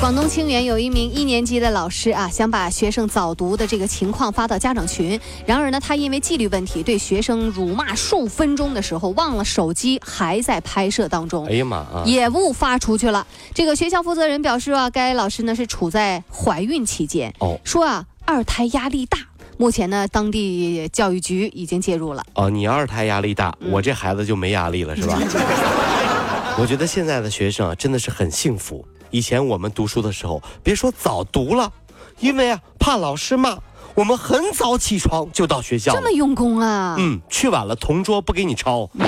广东清远有一名一年级的老师啊，想把学生早读的这个情况发到家长群。然而呢，他因为纪律问题，对学生辱骂数分钟的时候，忘了手机还在拍摄当中。哎呀妈啊！也误发出去了。这个学校负责人表示啊，该老师呢是处在怀孕期间，哦说啊二胎压力大。目前呢，当地教育局已经介入了。哦，你二胎压力大，嗯我这孩子就没压力了，是吧？我觉得现在的学生啊，真的是很幸福。以前我们读书的时候，别说早读了，因为啊怕老师骂，我们很早起床就到学校。这么用功啊！嗯，去晚了同桌不给你抄，你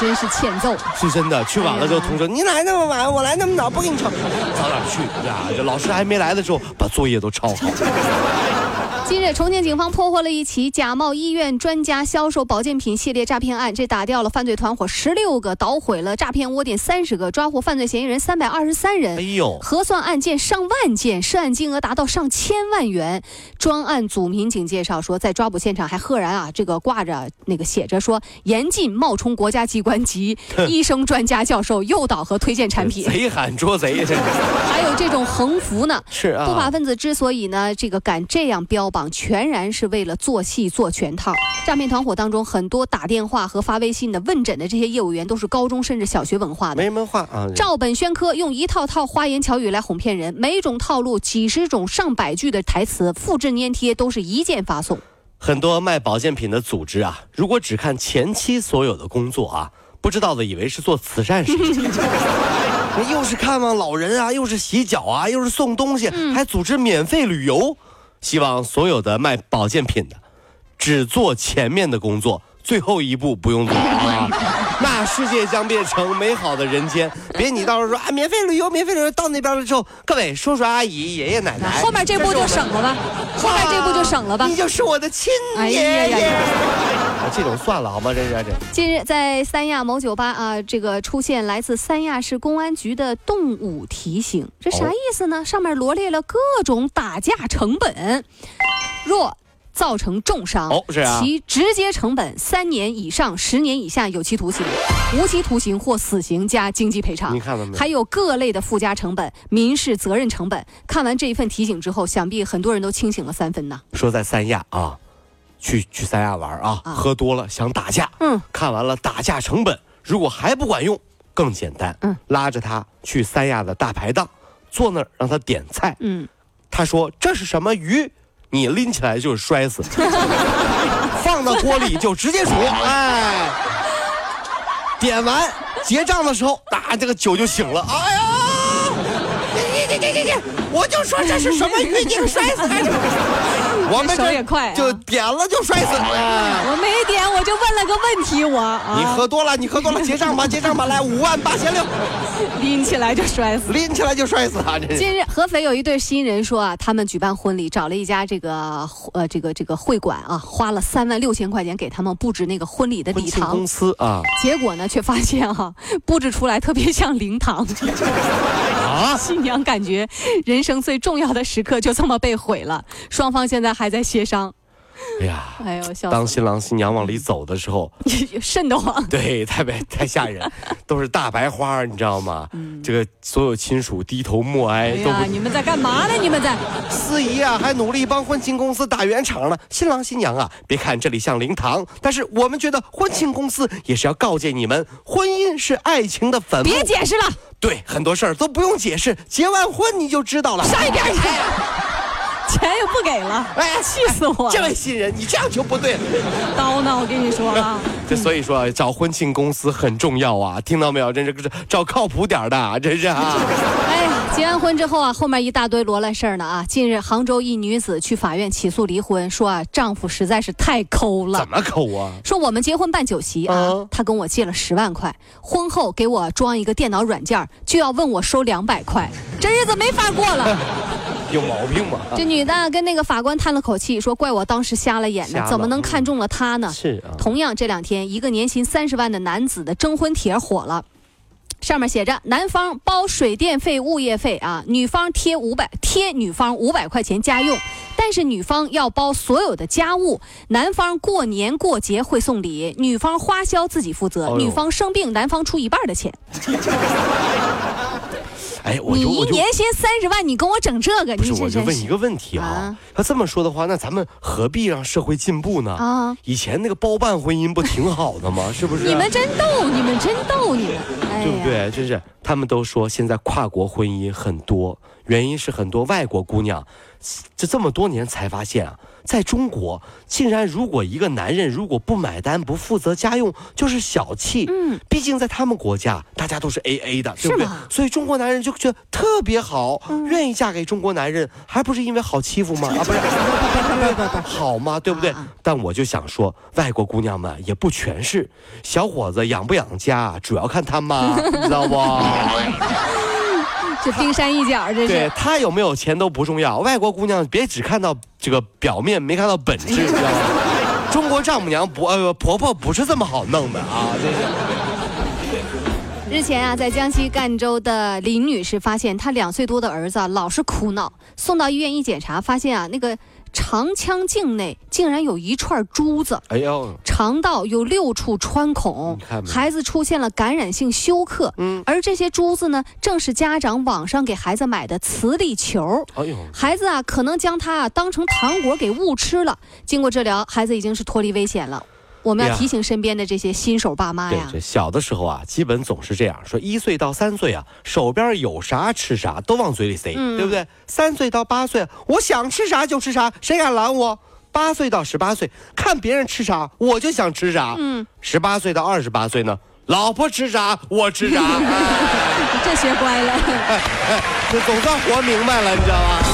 真是欠揍。是真的。去晚了之后，同桌你来那么晚，我来那么早，不给你抄，早点去呀！这老师还没来的时候，把作业都抄好。近日，重庆警方破获了一起假冒医院专家销售保健品系列诈骗案，这打掉了犯罪团伙十六个，捣毁了诈骗窝点三十个，抓获犯罪嫌疑人三百二十三人。哎呦，核算案件上万件，涉案金额达到上千万元。专案组民警介绍说，在抓捕现场还赫然啊，这个挂着那个写着说严禁冒充国家机关及医生专家教授诱导和推荐产品，贼喊捉贼，这是还有这种横幅呢。是啊。不法分子之所以呢，这个敢这样标榜，全然是为了做戏做全套。诈骗团伙当中，很多打电话和发微信的、问诊的这些业务员，都是高中甚至小学文化的。没文化啊。照本宣科，用一套套花言巧语来哄骗人，每种套路几十种、上百句的台词，复制粘贴都是一键发送。很多卖保健品的组织啊，如果只看前期所有的工作啊，不知道的以为是做慈善事情。又是看望老人啊，又是洗脚啊，又是送东西，还组织免费旅游。希望所有的卖保健品的，只做前面的工作，最后一步不用做啊。那世界将变成美好的人间。别你到时候说啊，免费旅游，免费旅游，到那边了之后，各位叔叔阿姨、爷爷奶奶，后面这步就省了吧，后面这步就省了吧你。就是我的亲哎爷爷。呀呀呀啊这种算了好吗？这是这。近日，在三亚某酒吧啊，这个出现来自三亚市公安局的动物提醒，这啥哦意思呢？上面罗列了各种打架成本，若。造成重伤，哦是啊其直接成本三年以上十年以下有期徒刑、无期徒刑或死刑加经济赔偿。你看到没还有各类的附加成本、民事责任成本。看完这一份提醒之后，想必很多人都清醒了三分呐。说在三亚啊，去去三亚玩啊，啊。喝多了想打架，嗯，看完了打架成本，如果还不管用，更简单，嗯，拉着他去三亚的大排档，坐那儿让他点菜，嗯，他说这是什么鱼，你拎起来就是摔死，放到锅里就直接煮，哎，点完结账的时候，打，这个酒就醒了，哎呀，你你你你你，我就说这是什么鱼，你摔死还是？我们这手也快啊就点了就摔死，了。我没点，我就问了个问题，我啊，你喝多了，你喝多了，结账吧，结账吧，来五万八千六，拎起来就摔死。拎起来就摔死啊！这近日，合肥有一对新人说啊，他们举办婚礼，找了一家这个呃这个这个会馆啊，花了三万六千块钱给他们布置那个婚礼的礼堂公，司啊结果呢，却发现哈、布置出来特别像灵堂，啊！新娘感觉人生最重要的时刻就这么被毁了，双方现在还在协商。哎呀，哎呦，笑当新郎新娘往里走的时候，了，瘆得慌。对，太白太吓人，都是大白花，你知道吗？这个所有亲属低头默哀，哎呀，都。你们在干嘛呢？你们在？司仪啊，还努力帮婚庆公司打圆场呢。新郎新娘啊，别看这里像灵堂，但是我们觉得婚庆公司也是要告诫你们，婚姻是爱情的坟墓。别解释了，对，很多事儿都不用解释，结完婚你就知道了。上一边去。钱也不给了，哎，气死我了！这位新人，你这样就不对了。刀呢？我跟你说啊，这所以说找婚庆公司很重要啊，听到没有？真是这找靠谱点的，真是啊。哎呀，结完婚之后啊，后面一大堆罗乱事儿呢啊！近日，杭州一女子去法院起诉离婚，说啊，丈夫实在是太抠了怎。么抠啊？说我们结婚办酒席啊，嗯他跟我借了十万块，婚后给我装一个电脑软件，就要问我收两百块，这日子没法过了。有毛病吧？这女的跟那个法官叹了口气，说：“怪我当时瞎了眼呢，怎么能看中了他呢？”是啊，同样，这两天一个年薪三十万的男子的征婚帖火了。上面写着：男方包水电费、物业费啊，女方贴五百贴女方五百块钱家用，但是女方要包所有的家务。男方过年过节会送礼，女方花销自己负责。女方生病，男方出一半的钱。哎，我你就我就一年薪三十万，你跟我整这个，不是，我就问一个问题啊啊，要这么说的话，那咱们何必让社会进步呢？啊！以前那个包办婚姻不挺好的吗？是不是？你们真逗，你们真逗，你们，哎，对不对？真是，他们都说现在跨国婚姻很多，原因是很多外国姑娘，这这么多年才发现啊，在中国竟然如果一个男人如果不买单、不负责家用，就是小气。嗯，毕竟在他们国家，大家都是 A A 的，对不对？所以中国男人就觉得特别好，愿意嫁给中国男人，还不是因为好欺负吗？啊，不是，好吗？对不对啊？但我就想说，外国姑娘们也不全是，小伙子养不养家，主要看他妈，你知道不？这冰山一角，这是。对他有没有钱都不重要，外国姑娘别只看到这个表面，没看到本质，你知道吗？中国丈母娘不呃婆婆不是这么好弄的啊，这是。日前啊，在江西赣州的林女士发现，她两岁多的儿子啊老是哭闹，送到医院一检查，发现啊那个肠腔镜内竟然有一串珠子。哎呦，肠道有六处穿孔孩子出现了感染性休克。嗯而这些珠子呢，正是家长网上给孩子买的磁力球。哎呦，孩子啊，可能将它啊当成糖果给误吃了。经过治疗，孩子已经是脱离危险了。我们要提醒身边的这些新手爸妈呀，对这小的时候啊，基本总是这样说：一岁到三岁啊，手边有啥吃啥，都往嘴里塞，嗯对不对？三岁到八岁，我想吃啥就吃啥，谁敢拦我？八岁到十八岁，看别人吃啥，我就想吃啥。嗯，十八岁到二十八岁呢，老婆吃啥我吃啥，哎这学乖了。这总算活明白了，你知道吗？